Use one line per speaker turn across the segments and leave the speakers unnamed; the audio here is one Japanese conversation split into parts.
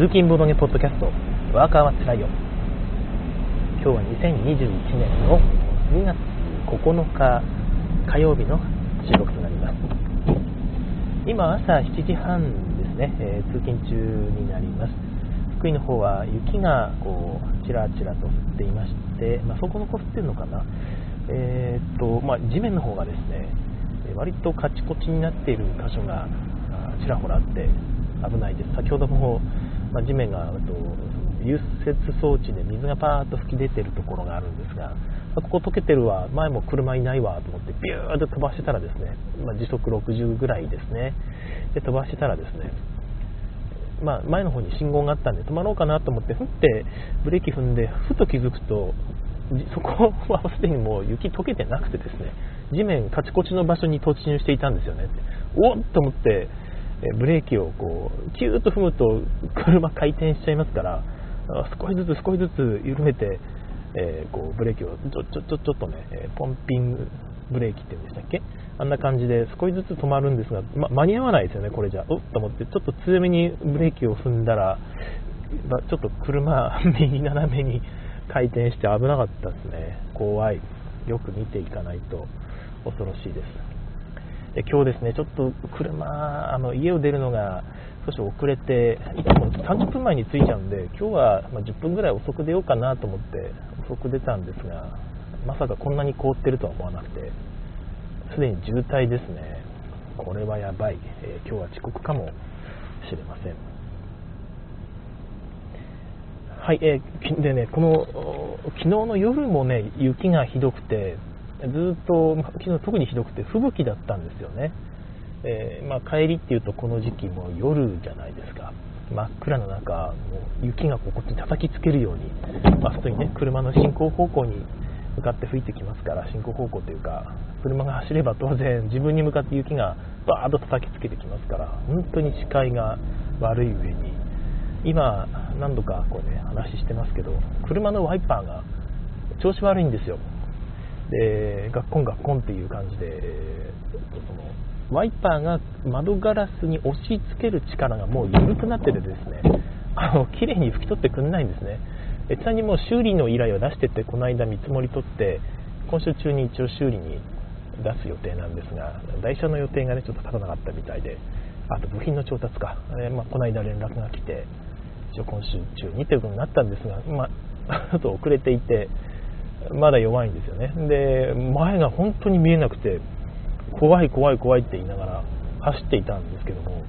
通勤ボードゲポッドキャスト。ワーカーはつらいよ。今日は2021年の2月9日火曜日の収録となります。今朝7時半ですね、えー、通勤中になります。福井の方は雪がこうちらちらと降っていまして、まあ、そこの子降ってるのかな。えー、っとまあ、地面の方がですね割とカチコチになっている箇所がちらほらあって危ないです。先ほども、まあ、地面がと融雪装置で水がパーッと吹き出てるところがあるんですがここ溶けてるわ前も車いないわと思ってビューッと飛ばしてたらですね、まあ、時速60ぐらいですね。で飛ばしてたらですねまあ、前の方に信号があったんで止まろうかなと思ってふってブレーキ踏んでふと気づくとそこはすでにもう雪溶けてなくてですね地面カチコチの場所に突入していたんですよね。おっと思ってブレーキをこうキューッと踏むと車回転しちゃいますから少しずつ少しずつ緩めて、えー、こうブレーキをちょちょちょちょっとねポンピングブレーキっていうんでしたっけ？あんな感じで少しずつ止まるんですが、ま、間に合わないですよねこれじゃ。おっと思ってちょっと強めにブレーキを踏んだらちょっと車 右斜めに回転して危なかったですね。怖い。よく見ていかないと恐ろしいです。で今日ですね、ちょっと車、あの家を出るのが少し遅れて、いつも30分前に着いちゃうんで、今日は10分ぐらい遅く出ようかなと思って遅く出たんですが、まさかこんなに凍ってるとは思わなくて、すでに渋滞ですね。これはやばい。えー、今日は遅刻かもしれません。はい、えー、でね、この昨日の夜もね、雪がひどくて、ずっと、昨日特にひどくて吹雪だったんですよね、えー、まあ、帰りっていうとこの時期も夜じゃないですか。真っ暗な中もう雪がこっちに叩きつけるように、まあ、外にね車の進行方向に向かって吹いてきますから進行方向というか車が走れば当然自分に向かって雪がバーッと叩きつけてきますから本当に視界が悪い上に。今何度かこう、ね、話してますけど車のワイパーが調子悪いんですよ。でガッコンガッコンっていう感じでそのワイパーが窓ガラスに押し付ける力がもう緩くなっててですね。あの綺麗に拭き取ってくれないんですね。ちなみにもう修理の依頼を出しててこの間見積もり取って今週中に一応修理に出す予定なんですが台車の予定がねちょっと立たなかったみたいであと部品の調達か、えー、まあ、この間連絡が来て一応今週中にということになったんですが、まあ、ちょっと遅れていてまだ弱いんですよね。で前が本当に見えなくて怖い怖い怖いって言いながら走っていたんですけども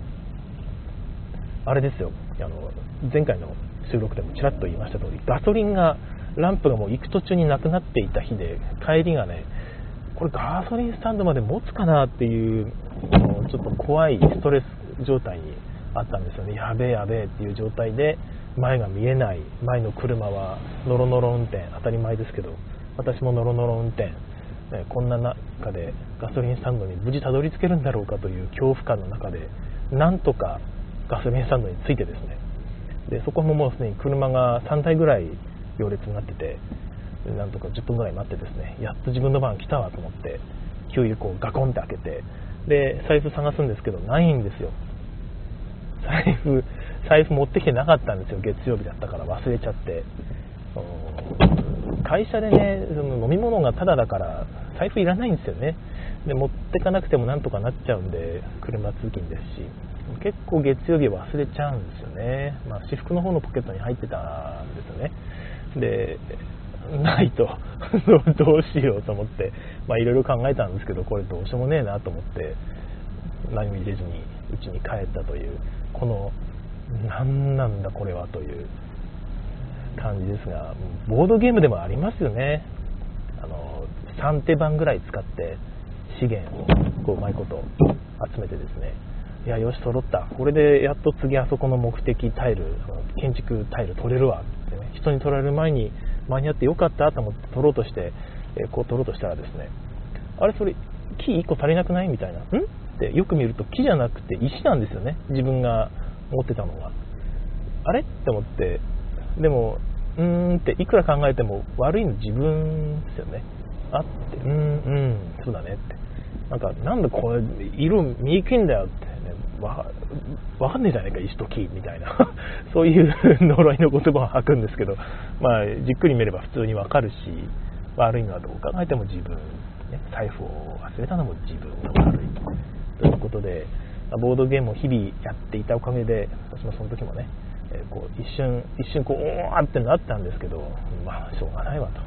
あれですよ。あの前回の収録でもちらっと言いました通りガソリンがランプがもう行く途中になくなっていた日で帰りがねこれガソリンスタンドまで持つかなっていうちょっと怖いストレス状態にあったんですよね。やべえやべえっていう状態で前が見えない前の車はノロノロ運転当たり前ですけど私もノロノロ運転、ね、こんな中でガソリンスタンドに無事たどり着けるんだろうかという恐怖感の中でなんとかガソリンスタンドに着いてですね。でそこももうすでに車が3台ぐらい行列になっててなんとか10分ぐらい待ってですねやっと自分の番来たわと思って給油こうガコンって開けてで財布探すんですけどないんですよ。財布財布持ってきてなかったんですよ。月曜日だったから。忘れちゃって。会社でねその飲み物がタダだから財布いらないんですよね。で持ってかなくてもなんとかなっちゃうんで車通勤ですし。結構月曜日忘れちゃうんですよね、まあ、私服の方のポケットに入ってたんですよね。でないと。どうしようと思って。まあいろいろ考えたんですけどこれどうしようもねえなと思って何も入れずに家に帰ったというこの何なんだこれはという感じですがボードゲームでもありますよね。あの3手番ぐらい使って資源をこううまいこと集めてですね。いやよし揃った。これでやっと次あそこの目的タイル建築タイル取れるわってね。人に取られる前に間に合ってよかったと思って取ろうとして、えこう取ろうとしたらですね。あれそれ木1個足りなくないみたいな。ん？ってよく見ると木じゃなくて石なんですよね。自分が持ってたのが。あれ？って思って、でも、うーんっていくら考えても悪いの自分ですよね。あって、うん、うん、そうだねって。なんか、なんでこれ、色見えけんだよって、ね、わわかんねえじゃないか石と木みたいな。そういう呪いの言葉を吐くんですけど、まあ、じっくり見れば普通にわかるし悪いのはどう考えても自分、ね、財布を忘れたのも自分が悪い。ということでボードゲームを日々やっていたおかげで私もその時もね、えこう一瞬一瞬こうおーってなったんですけどまあしょうがないわと、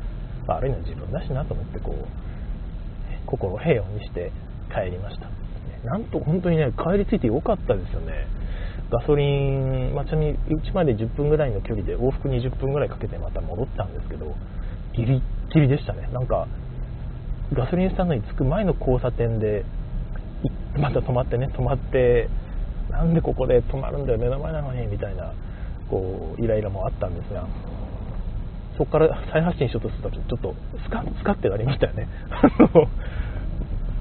まあ、悪いのは自分だしなと思ってこう心平穏にして帰りました。なんと本当にね帰り着いてよかったですよね。ガソリン、まあ、ちなみに家まで10分ぐらいの距離で往復20分ぐらいかけてまた戻ったんですけどギリギリでしたね。なんかガソリンスタンドに着く前の交差点でまた止まってね止まってなんでここで止まるんだよ目の前なのにみたいなこうイライラもあったんですがそこから再発進しようとするとちょっとスカスカってなりましたよね。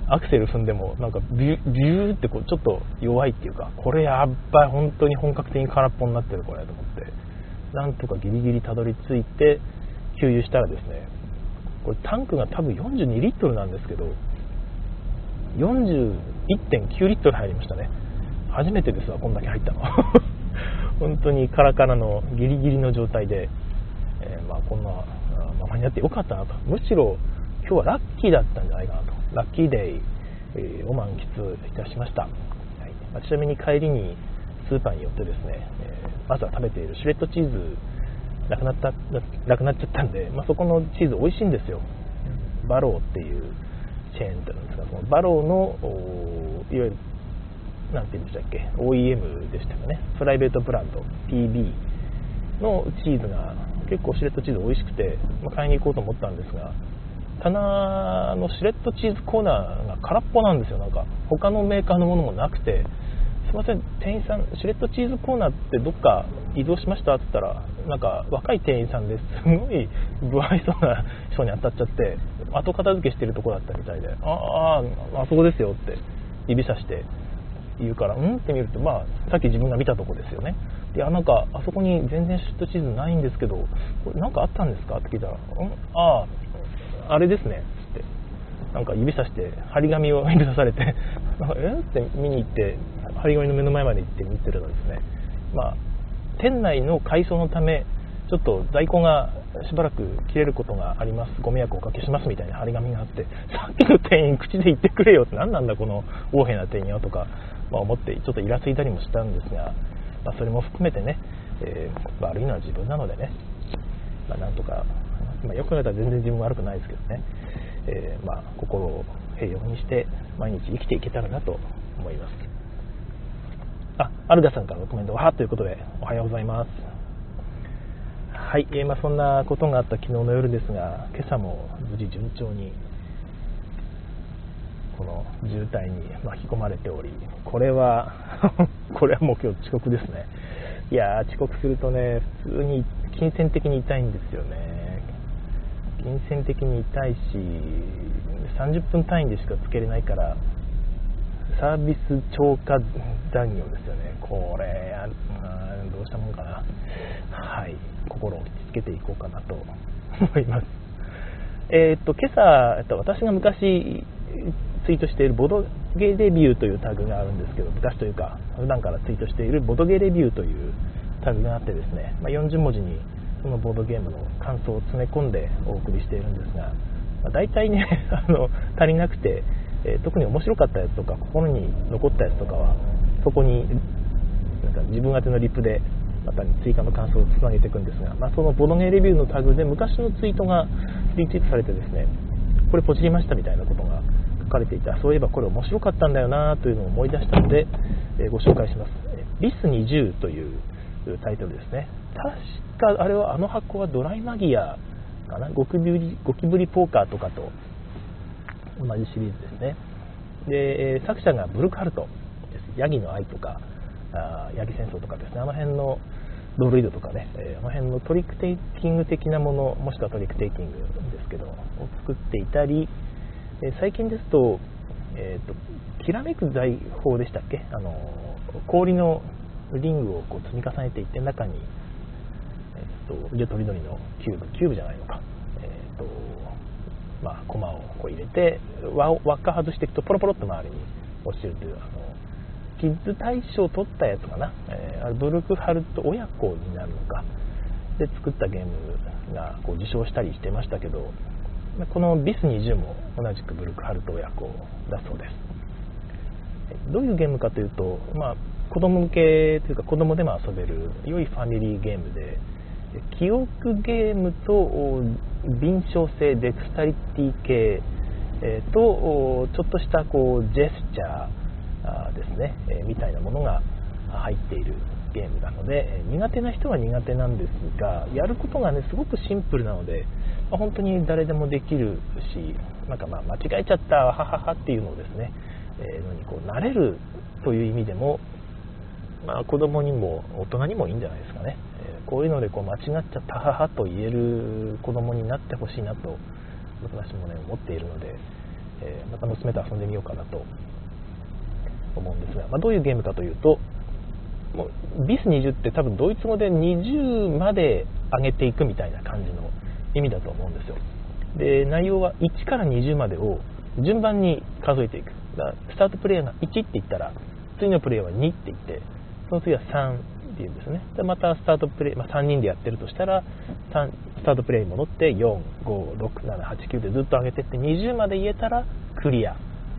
アクセル踏んでもなんかビューってこうちょっと弱いっていうかこれやっばい本当に本格的に空っぽになってるこれと思って。なんとかギリギリたどり着いて給油したらですねこれタンクが多分42リットルなんですけど1.9リットル入りましたね。初めてですわこんだけ入ったの。本当にカラカラのギリギリの状態で、えー、まあ、こんなままになってよかったなと。むしろ今日はラッキーだったんじゃないかなと。ラッキーデイ、えー、を満喫いたしました、はい。まあ、ちなみに帰りにスーパーによってですね、えー、まずは食べているシュレッドチーズなくなったなくなっちゃったんで、まあ、そこのチーズ美味しいんですよ。バローっていうチェーンってなんですかそのバローのいわゆるなんて言うんでしたっけ OEM でしたかね。プライベートブランド PB のチーズが結構シュレットチーズ美味しくて、まあ、買いに行こうと思ったんですが棚のシュレットチーズコーナーが空っぽなんですよ。なんか他のメーカーのものもなくてすいません店員さんシュレッドチーズコーナーってどっか移動しましたって言ったらなんか若い店員さんです。ごい不愛想な人に当たっちゃって後片付けしてるとこだったみたいであああそこですよって指さして言うからうん？って見るとまあさっき自分が見たとこですよね。いやなんかあそこに全然シュレッドチーズないんですけどこれなんかあったんですか？って聞いたらうん？あああれですね。つってなんか指さして張り紙を指さされてえ？って見に行って張り紙の目の前まで行って見てるとですね。まあ店内の改装のためちょっと在庫がしばらく切れることがあります。ご迷惑をおかけしますみたいな張り紙があってさっきの店員口で言ってくれよって何なんだこの横柄な店員はとか、まあ、思ってちょっとイラついたりもしたんですが、まあ、それも含めてね、えー、悪いのは自分なのでね、まあ、なんとかまあ、よく考えたら全然自分悪くないですけどね、えー、まあ、心を平穏にして毎日生きていけたらなと思います。あ、アルダさんからのコメント、わはということで、おはようございます。はい、えー、まあ、そんなことがあった昨日の夜ですが、今朝も無事順調にこの渋滞に巻き込まれており、これは これはもう今日遅刻ですね。いやー、遅刻するとね、普通に金銭的に痛いんですよね。金銭的に痛いし30分単位でしかつけれないからサービス超過残業ですよね。これどうしたもんかな。はい。心を落ち着けていこうかなと思います。えー、っと今朝、えっと、私が昔ツイートしているボドゲーレビューというタグがあるんですけど昔というか普段からツイートしているボドゲーレビューというタグがあってですね、まあ、40文字にそのボードゲームの感想を詰め込んでお送りしているんですが、まあ、大体ね あの足りなくて、えー、特に面白かったやつとか心に残ったやつとかはそこになんか自分宛てのリップでまた追加の感想をつなげていくんですが、まあ、そのボドゲーレビューのタグで昔のツイートがリツイートされてですねこれポチりましたみたいなことが書かれていた。そういえばこれ面白かったんだよなというのを思い出したので、えー、ご紹介します。リス20というタイトルですね。確かあれはあの箱はドライマギアかな？ゴキブリゴキブリポーカーとかと同じシリーズですね。で作者がブルクハルトです。ヤギの愛とかあヤギ戦争とかですね。あの辺のドルイドとかね、え、あの辺のトリックテイキング的なものもしくはトリックテイキングですけどを作っていたり、え、最近ですと,、えーと、きらめく財宝でしたっけ？あの氷のリングをこう積み重ねていって中に、えっと、色とりどりのキューブキューブじゃないのか、えっとまあ、コマをこう入れて輪輪っか外していくとポロポロっと周りに落ちるというあのキッズ大賞を取ったやつかな、えー、ブルクハルト親子になるのか。で作ったゲームがこう受賞したりしてましたけどこのビス20も同じくブルクハルト親子だそうです。どういうゲームかというと、まあ、子供向けというか子供でも遊べる良いファミリーゲームで記憶ゲームと敏捷性デクスタリティ系とちょっとしたこうジェスチャーですね。みたいなものが入っているゲームなので苦手な人は苦手なんですがやることがねすごくシンプルなので、ま、本当に誰でもできるしなんかまあ間違えちゃったはははっていうのをですね、え、のにこう慣れるという意味でも、まあ、子供にも大人にもいいんじゃないですかね、こういうのでこう間違っちゃったははと言える子供になってほしいなと私もね思っているので、えー、また娘と遊んでみようかなと思うんですが、まあ、どういうゲームかというともうビス20って多分ドイツ語で20まで上げていくみたいな感じの意味だと思うんですよ。で内容は1から20までを順番に数えていく。だスタートプレイヤーが1って言ったら次のプレイヤーは2って言ってその次は3っていうんですね。でまたスタートプレイ、まあ、3人でやってるとしたらスタートプレイに戻って456789でずっと上げてって20まで言えたらクリア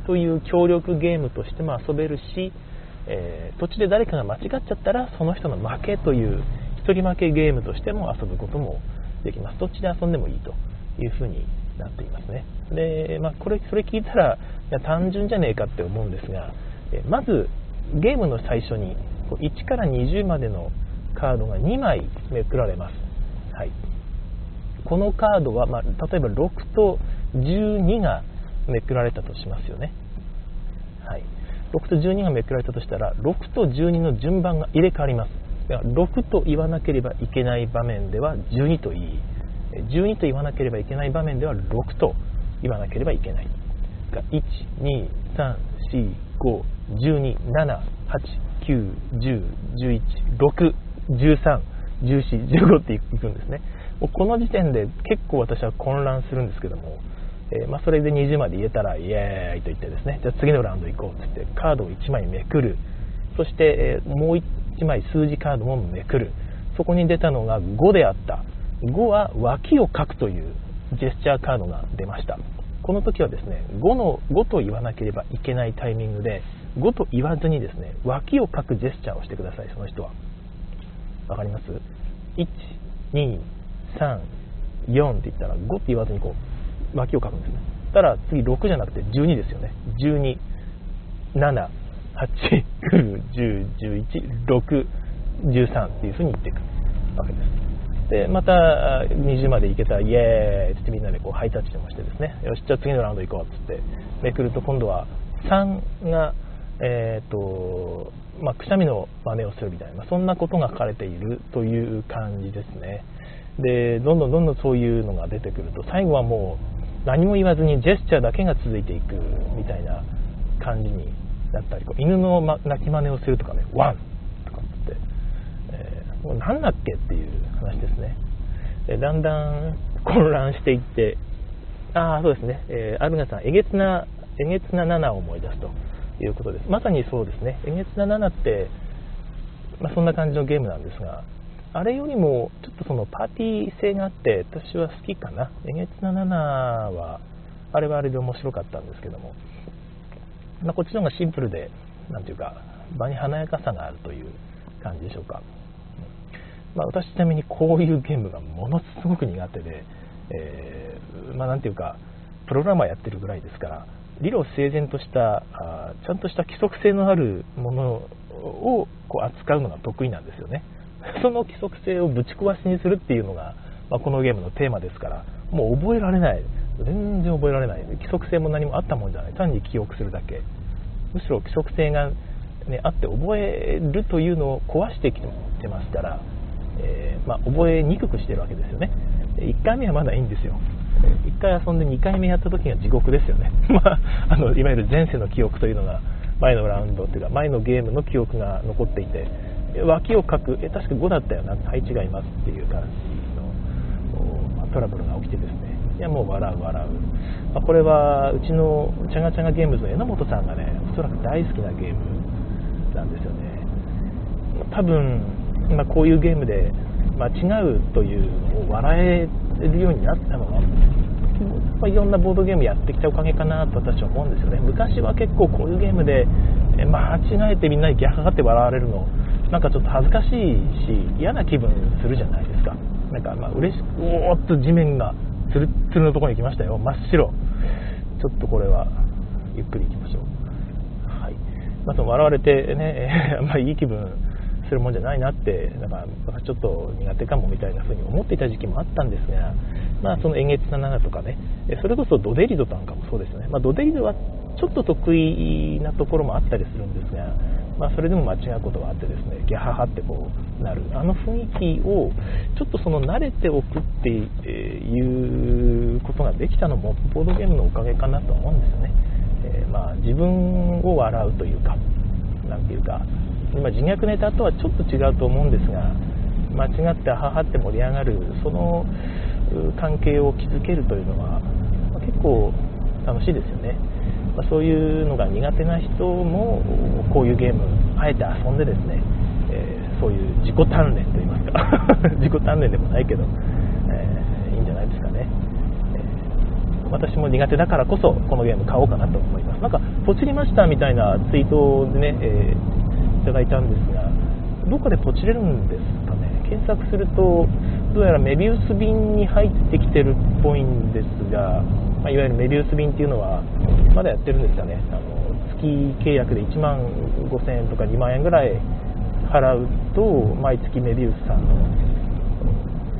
という協力ゲームとしても遊べるしえー、途中で誰かが間違っちゃったらその人の負けという一人負けゲームとしても遊ぶこともできます。どっちで遊んでもいいというふうになっていますね。で、まあ、これそれ聞いたらいや単純じゃねえかって思うんですが、えまずゲームの最初に1から20までのカードが2枚めくられます、はい、このカードは、まあ、例えば6と12がめくられたとしますよね、はい、6と12がめくられたとしたら6と12の順番が入れ替わります。6と言わなければいけない場面では12と言い。12と言わなければいけない場面では6と言わなければいけない。が1 2 3 4 5 1 2 7 8 9 1 0 11 6 13 14、15っていくんですね。もうこの時点で結構私は混乱するんですけども、えー、まあ、それで20まで言えたらイエーイと言ってですね。じゃあ次のラウンド行こうって言ってカードを1枚めくる。そして、え、もう1枚数字カードもめくる。そこに出たのが5であった。5は脇を書くというジェスチャーカードが出ました。この時はですね5の5と言わなければいけないタイミングで5と言わずにですね脇を書くジェスチャーをしてくださいその人はわかります ?1234 って言ったら5って言わずにこう脇を書くんですね。たら次6じゃなくて12ですよね。12、7、8、9、10、11、6、13っていう風に言っていくわけです。で、また20までいけたらイエーイってみんなでこうハイタッチでもしてですね、よし、じゃあ次のラウンド行こうっつってめくると今度は3が、え、ー、と、まあ、くしゃみの真似をするみたいな、そんなことが書かれているという感じですね。で、どんどんどんどんそういうのが出てくると、最後はもう何も言わずにジェスチャーだけが続いていくみたいな感じになったり犬の鳴き真似をするとかねワンとかって、えー、もう何だっけっていう話ですね。でだんだん混乱していってああそうですね、えー、アルガさんえげつなえげつな7を思い出すと。いうことですまさにそうですねえげつな7って、まあ、そんな感じのゲームなんですがあれよりもちょっとそのパーティー性があって私は好きかな。えげつな7はあれはあれで面白かったんですけども、まあ、こっちの方がシンプルで、なんていうか、場に華やかさがあるという感じでしょうか。まあ、私ちなみにこういうゲームがものすごく苦手で、えー、まあ、ていうか、プログラマーやってるぐらいですから、理路整然としたあちゃんとした規則性のあるものをこう扱うのが得意なんですよね。その規則性をぶち壊しにするっていうのが、まあ、このゲームのテーマですからもう覚えられない。全然覚えられない。規則性も何もあったもんじゃない。単に記憶するだけ。むしろ規則性が、ね、あって覚えるというのを壊してきてますから、えー、まあ、覚えにくくしてるわけですよね。1回目はまだいいんですよ。1回遊んで2回目やった時が地獄ですよね、まあ、のいわゆる前世の記憶というのが前のラウンドというか前のゲームの記憶が残っていて脇をかく、え確か5だったよな、配置がいますっていう感じの、まあ、トラブルが起きてですね、いやもう笑う笑う。まあ、これはうちのチャガチャガゲームズの榎本さんがね、おそらく大好きなゲームなんですよね。多分、ま、こういうゲームで、ま、違うというのを笑えるようになったの。は、まあ、いろんなボードゲームやってきたおかげかなと私は思うんですよね。昔は結構こういうゲームで間違えてみんなにギャハがって笑われるのなんかちょっと恥ずかしいし嫌な気分するじゃないですか。なんかまあ嬉しくおーっと地面がツルツルのところに来ましたよ。真っ白。ちょっとこれはゆっくり行きましょう。はい。まあ、その笑われてね、まりいい気分するもんじゃないなってだからちょっと苦手かもみたいな風に思っていた時期もあったんですが、まあ、その「円月7」とかねそれこそドデリドなんかもそうですよね、まあ、ドデリドはちょっと得意なところもあったりするんですが、まあ、それでも間違うことがあってですねギャハハってこうなる。あの雰囲気をちょっとその慣れておくっていうことができたのもボードゲームのおかげかなと思うんですよね、えー、まあ、自分を笑うというか何ていうか今自虐ネタとはちょっと違うと思うんですが間違って母って盛り上がるその関係を築けるというのは、ま、結構楽しいですよね。まあ、そういうのが苦手な人もこういうゲームあえて遊んでですね、えー、そういう自己鍛錬といいますか 自己鍛錬でもないけど、えー、いいんじゃないですかね、えー、私も苦手だからこそこのゲーム買おうかなと思います。なんかポチりましたみたいなツイートでね、えいただいたんですがどっかでポチれるんですかね。検索するとどうやらメビウス便に入ってきてるっぽいんですがまあ、いわゆるメビウス便っていうのはまだやってるんですかね。あの月契約で1万5000円とか2万円ぐらい払うと毎月メビウスさんの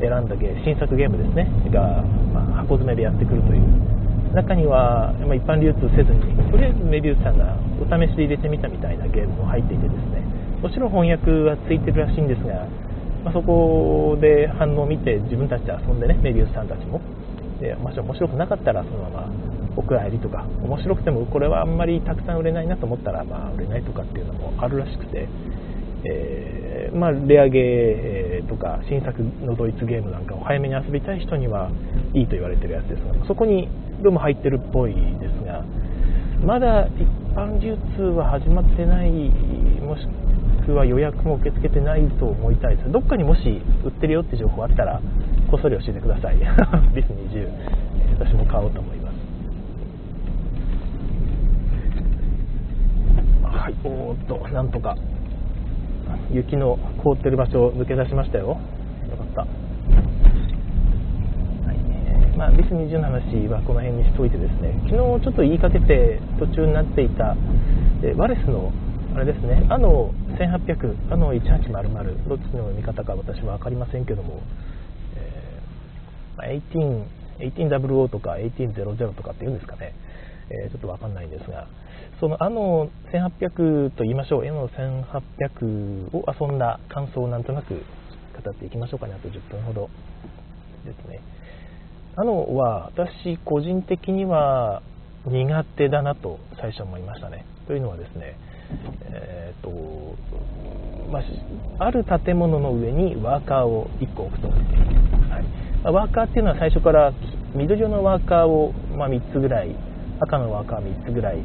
選んだゲ新作ゲームですね。が、まあ、箱詰めでやってくるという中には、ま、一般流通せずにとりあえずメビウスさんがお試しで入れてみたみたいなゲームも入っていてですねもちろん翻訳はついてるらしいんですが、まあ、そこで反応を見て自分たちで遊んでねメビウスさんたちも。でもし面白くなかったらそのままお蔵入りとか面白くてもこれはあんまりたくさん売れないなと思ったら、まあ、売れないとかっていうのもあるらしくて、えー、まあ、レアゲとか新作のドイツゲームなんかを早めに遊びたい人にはいいと言われてるやつですがそこにどうも入ってるっぽいですがまだ一般流通は始まってないもしくは予約も受け付けてないと思いたいです。どっかにもし売ってるよって情報あったらこっそり教えてください。ビス20私も買おうと思います。はい。おーっとなんとか。雪の凍ってる場所を抜け出しましたよ。よかった。はいまあ、ビス20の話はこの辺にしといてですね。昨日ちょっと言いかけて途中になっていたえワレスのあれですね。あの1800あの1800どっちの読み方か私は分かりませんけども18 1800とか1800とかって言うんですかね、えー、ちょっとわかんないんですが、そのあの1800と言いましょう、絵の1800を遊んだ感想をなんとなく語っていきましょうかね、あと10分ほどですね。あのは私個人的には苦手だなと最初思いましたね。というのはですね、えーとまあ、ある建物の上にワーカーを1個置くと。はいワーカーっていうのは最初から緑色のワーカーを、ま、3つぐらい赤のワーカー3つぐらい、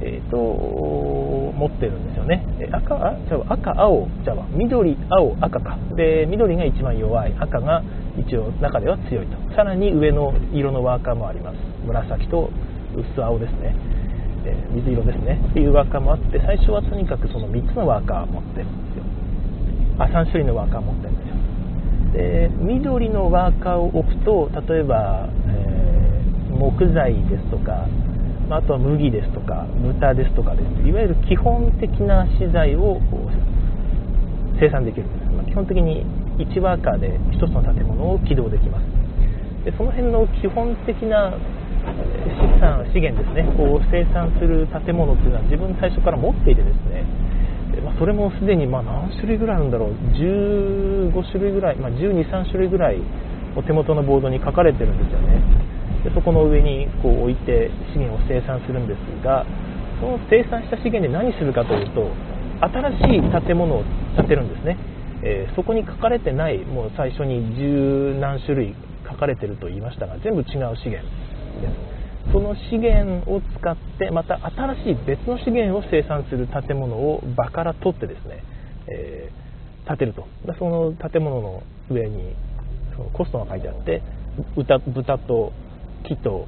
えーと、持ってるんですよね。赤あじゃ赤青じゃあ緑青赤か。で緑が一番弱い。赤が一応中では強いと。さらに上の色のワーカーもあります。紫と薄青ですね、えー、水色ですね。っていうワーカーもあって最初はとにかくその3つのワーカー持ってるんですよ。あ3種類のワーカー持ってるんですよ。で緑のワーカーを置くと例えば、えー、木材ですとかあとは麦ですとか豚ですとかですいわゆる基本的な資材を生産できるんです、まあ、基本的に1ワーカーで1つの建物を起動できます。でその辺の基本的な資産資源ですね。こう生産する建物っていうのは自分最初から持っていてですね。ま、それもすでにま何種類ぐらいあるんだろう。15種類ぐらい、まあ、12、3種類ぐらいお手元のボードに書かれてるんですよね。でそこの上にこう置いて資源を生産するんですがその生産した資源で何するかというと新しい建物を建てるんですね、えー、そこに書かれてないもう最初に十何種類書かれてると言いましたが全部違う資源です。その資源を使ってまた新しい別の資源を生産する建物を場から取ってですね、えー、建てると。その建物の上にそのコストが書いてあって豚豚と木と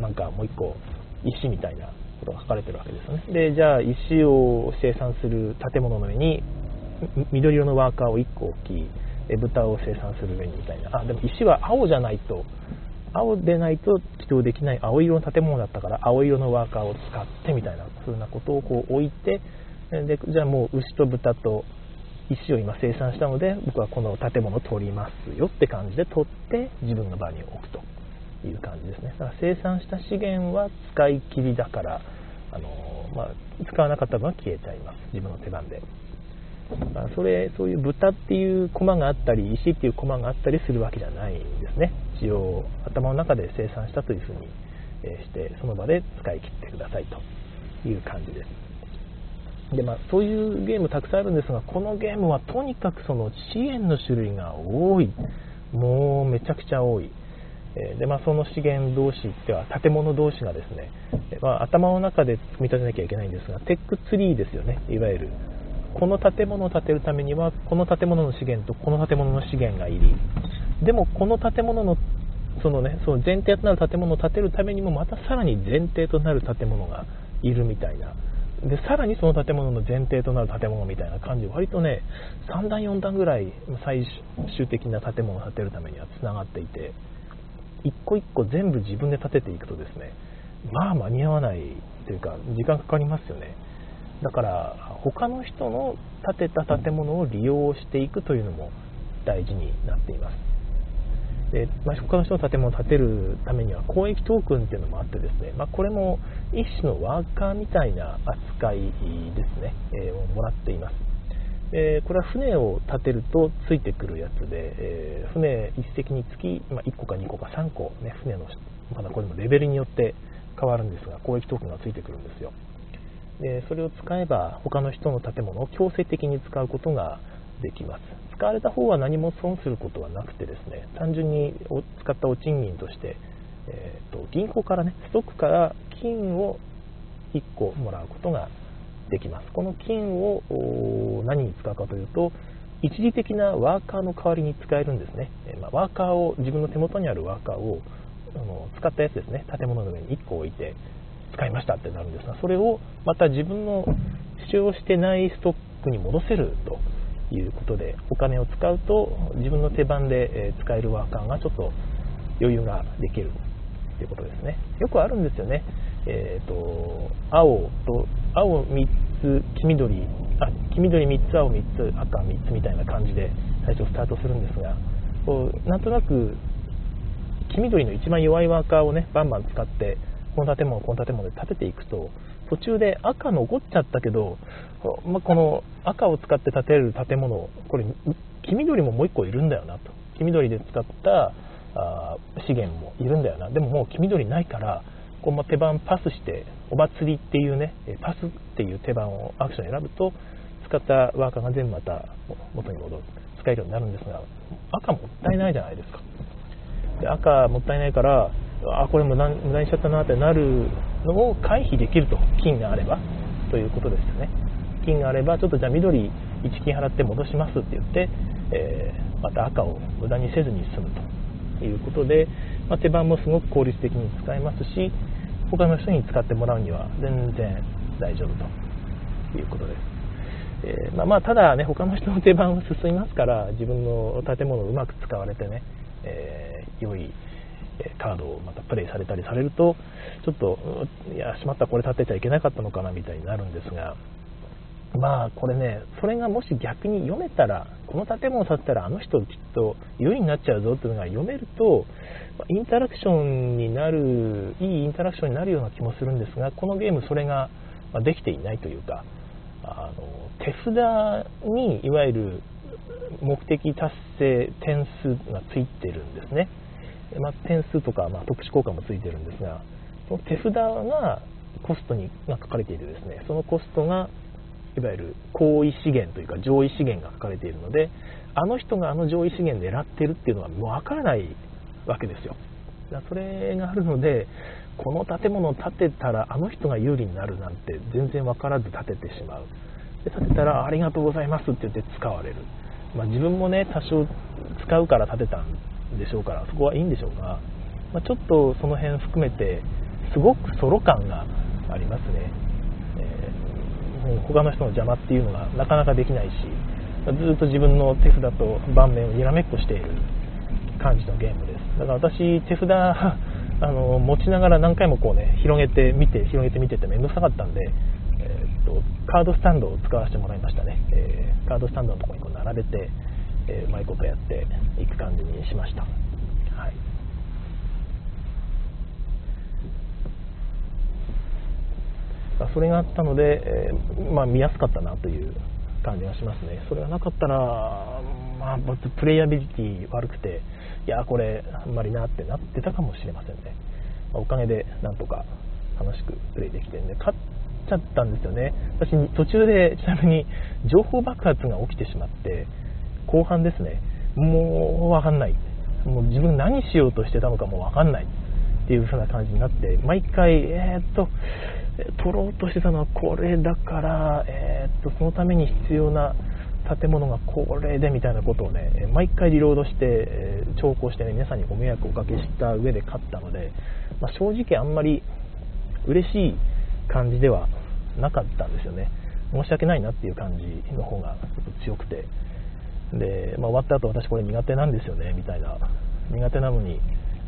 なんかもう一個石みたいなことが書かれてるわけですよね。でじゃあ石を生産する建物の上に緑色のワーカーを1個置き豚を生産する上にみたいな。あでも石は青じゃないと青でないと起動できない青色の建物だったから青色のワーカーを使ってみたいな風なことをこう置いてでじゃあもう牛と豚と石を今生産したので僕はこの建物を取りますよって感じで取って自分の場に置くと。いう感じですね。だから生産した資源は使い切りだからあの、まあ、使わなかった分は消えちゃいます。自分の手番で。それそういう豚っていう駒があったり石っていう駒があったりするわけじゃないんですね。一応頭の中で生産したというふうにしてその場で使い切ってくださいと。いう感じです。で、まあ、そういうゲームたくさんあるんですがこのゲームはとにかくその支援の種類が多い。もうめちゃくちゃ多い。で、まあ、その資源同士では建物同士がですね、まあ、頭の中で組み立てなきゃいけないんですがテックツリーですよね。いわゆるこの建物を建てるためにはこの建物の資源とこの建物の資源がいりでもこの建物のそのねその前提となる建物を建てるためにもまたさらに前提となる建物がいるみたいな。でさらにその建物の前提となる建物みたいな感じ割とね3段4段ぐらい最終的な建物を建てるためにはつながっていて。一個一個全部自分で建てていくとですねまあ間に合わないというか時間かかりますよね。だから他の人の建てた建物を利用していくというのも大事になっています。で、まあ、他の人の建物を建てるためには公益トークンっていうのもあってですね、まあ、これも一種のワーカーみたいな扱いですね、えー、をもらっています。えこれは船を建てるとついてくるやつで、えー、船1隻につき、まあ、1個か2個か3個、ね、船のまだこれもレベルによって変わるんですが公益トークンがついてくるんですよ。でそれを使えば他の人の建物を強制的に使うことができます。使われた方は何も損することはなくてですね単純に使ったお賃金として、えーと、銀行からねストックから金を1個もらうことができます。この金を何に使うかというと一時的なワーカーの代わりに使えるんですね、えまあ、ワーカーを自分の手元にあるワーカーをあの使ったやつですね。建物の上に1個置いて使いましたってなるんですがそれをまた自分の使用してないストックに戻せるということでお金を使うと自分の手番で使えるワーカーがちょっと余裕ができるということですね。よくあるんですよね。えーと、青と青3つ黄緑あ黄緑3つ青3つ赤3つみたいな感じで最初スタートするんですがこうなんとなく黄緑の一番弱いワーカーをねバンバン使ってこの建物この建物で建てていくと途中で赤残っちゃったけど、まあ、この赤を使って建てる建物これ黄緑ももう1個いるんだよなと。黄緑で使ったあ資源もいるんだよな。でももう黄緑ないからこう手番パスしてお祭りっていうねパスっていう手番をアクション選ぶと使ったワーカーが全部また元に戻る。使えるようになるんですが赤もったいないじゃないですか。で赤もったいないからあこれも無駄にしちゃったなってなるのを回避できると。金があれば。ということですよね。金があればちょっとじゃあ緑1金払って戻しますって言って、えー、また赤を無駄にせずに済むということで、まあ、手番もすごく効率的に使えますし他の人に使ってもらうには全然大丈夫ということです。えー、まあ、まあ、ただね、他の人の手番は進みますから、自分の建物をうまく使われてね、えー、良いカードをまたプレイされたりされると、ちょっと、いや、しまった、これ立てちゃいけなかったのかなみたいになるんですが、まあこれね、それがもし逆に読めたら、この建物を建てたらあの人きっと優位になっちゃうぞっていうのが読めると、インタラクションになる、いいインタラクションになるような気もするんですが、このゲームそれができていないというか、あの手札にいわゆる目的達成点数がついてるんですね。まあ、点数とか、まあ、特殊効果もついてるんですが、その手札がコストにが書かれていてですね、そのコストがいわゆる高位資源というか上位資源が書かれているのであの人があの上位資源狙ってるっていうのはもう分からないわけですよ。だそれがあるのでこの建物を建てたらあの人が有利になるなんて全然分からず建ててしまう。で建てたらありがとうございますって言って使われる、まあ、自分もね多少使うから建てたんでしょうからそこはいいんでしょうが、まあ、ちょっとその辺含めてすごくソロ感が、他の人の邪魔っていうのがなかなかできないしずっと自分の手札と盤面をにらめっこしている感じのゲームです。だから私手札 あの持ちながら何回もこうね広げて見て広げて見てて面倒くさかったんで、えー、っとカードスタンドを使わせてもらいましたね、えー、カードスタンドのところにこう並べて、えー、うまいことやっていく感じにしました、はいそれがあったので、えまあ、見やすかったなという感じがしますね。それがなかったら、まあ、プレイヤビリティ悪くていやこれあんまりなってなってたかもしれませんね、まあ、おかげでなんとか楽しくプレイできてね勝っちゃったんですよね。私途中でちなみに情報爆発が起きてしまって後半ですね。もう分かんない。もう自分何しようとしてたのかも分かんないっていう風な感じになって毎回えー、っと取ろうとしてたのはこれだから、えー、っとそのために必要な建物がこれでみたいなことをね毎回リロードして、え調校してね皆さんにご迷惑をおかけした上で勝ったので、まあ、正直あんまり嬉しい感じではなかったんですよね。申し訳ないなっていう感じの方がちょっと強くて。で、まあ、終わった後私これ苦手なんですよねみたいな。苦手なのに、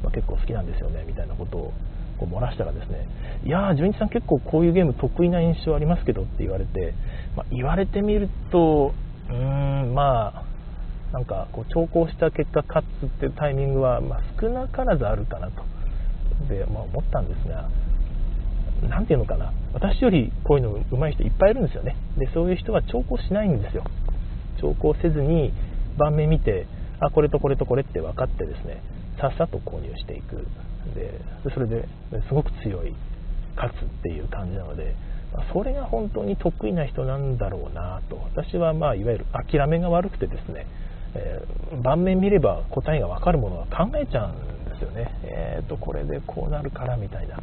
まあ、結構好きなんですよねみたいなことをこう漏らしたらですねいやー、純一さん結構こういうゲーム得意な印象ありますけどって言われて、まあ、言われてみるとうーんまあなんかこう調校した結果勝つっていうタイミングは、まあ、少なからずあるかなと。で、まあ、思ったんですが何ていうのかな。私よりこういうの上手い人いっぱいいるんですよね。でそういう人は調校しないんですよ。調校せずに盤面見てあこれとこれとこれって分かってですねさっさと購入していく。でそれですごく強い勝つっていう感じなのでそれが本当に得意な人なんだろうなと。私はまあいわゆる諦めが悪くてですね、えー、盤面見れば答えが分かるものは考えちゃうんですよね。えっ、ー、とこれでこうなるからみたいな。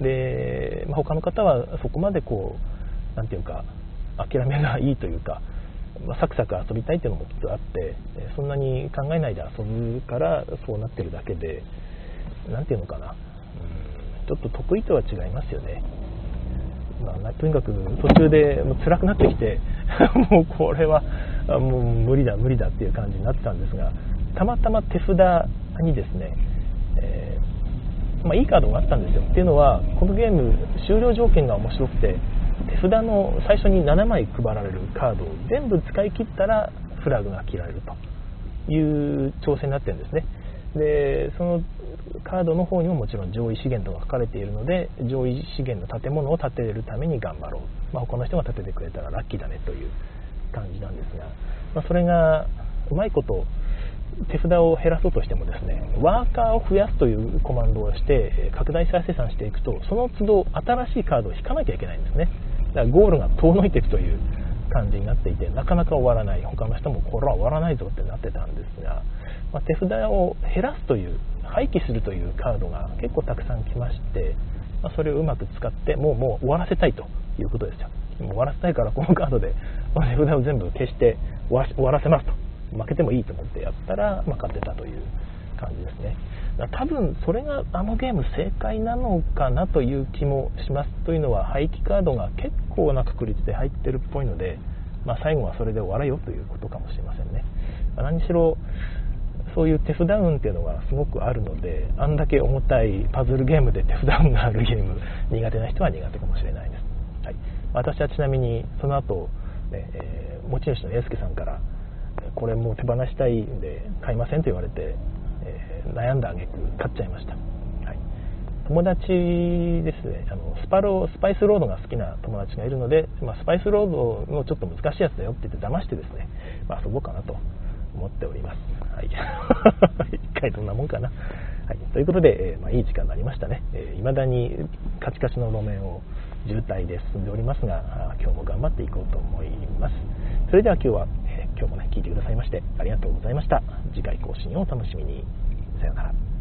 で、まあ、他の方はそこまでこう何て言うか諦めがいいというか、まあ、サクサク遊びたいっていうのもきっとあってそんなに考えないで遊ぶからそうなってるだけで何て言うのかな。うんちょっと得意とは違いますよね。まあ、とにかく途中でもう辛くなってきて もうこれはもう無理だ無理だっていう感じになってたんですがたまたま手札にですね、えー、まあ、いいカードがあったんですよ。っていうのはこのゲーム終了条件が面白くて手札の最初に7枚配られるカードを全部使い切ったらフラグが切られるという調整になってるんですね。でそのカードの方にももちろん上位資源とか書かれているので上位資源の建物を建てるために頑張ろう、まあ、他の人が建ててくれたらラッキーだねという感じなんですが、まあ、それがうまいこと手札を減らそうとしてもですねワーカーを増やすというコマンドをして拡大再生産していくとその都度新しいカードを引かなきゃいけないんですね。だからゴールが遠のいていくという感じになっていてなかなか終わらない。他の人もこれは終わらないぞってなってたんですが、まあ、手札を減らすという廃棄するというカードが結構たくさん来まして、まあ、それをうまく使ってもうもう終わらせたいということですよ。終わらせたいからこのカードで手札を全部消して終わらせますと。負けてもいいと思ってやったら、まあ、勝てたという感じですね。多分それがあのゲーム正解なのかなという気もしますというのは廃棄カードが結構な確率で入ってるっぽいので、まあ、最後はそれで終われよということかもしれませんね、まあ、何しろそういう手札運っていうのがすごくあるのであんだけ重たいパズルゲームで手札運があるゲーム苦手な人は苦手かもしれないです、はい、私はちなみにその後、ねえー、持ち主の英介さんからこれもう手放したいんで買いませんと言われて、悩んだ挙句買っちゃいました、はい、友達ですねあのスパロスパイスロードが好きな友達がいるので、まあ、スパイスロードのちょっと難しいやつだよって言って騙してですね、まあ、遊ぼうかなと思っております。はい。一回どんなもんかな。はい。ということで、えー、まあ、いい時間になりましたね。えー、未だにカチカチの路面を渋滞で進んでおりますが、今日も頑張っていこうと思います。それでは今日は、え、今日もね、聞いてくださいましてありがとうございました。次回更新をお楽しみに。さようなら。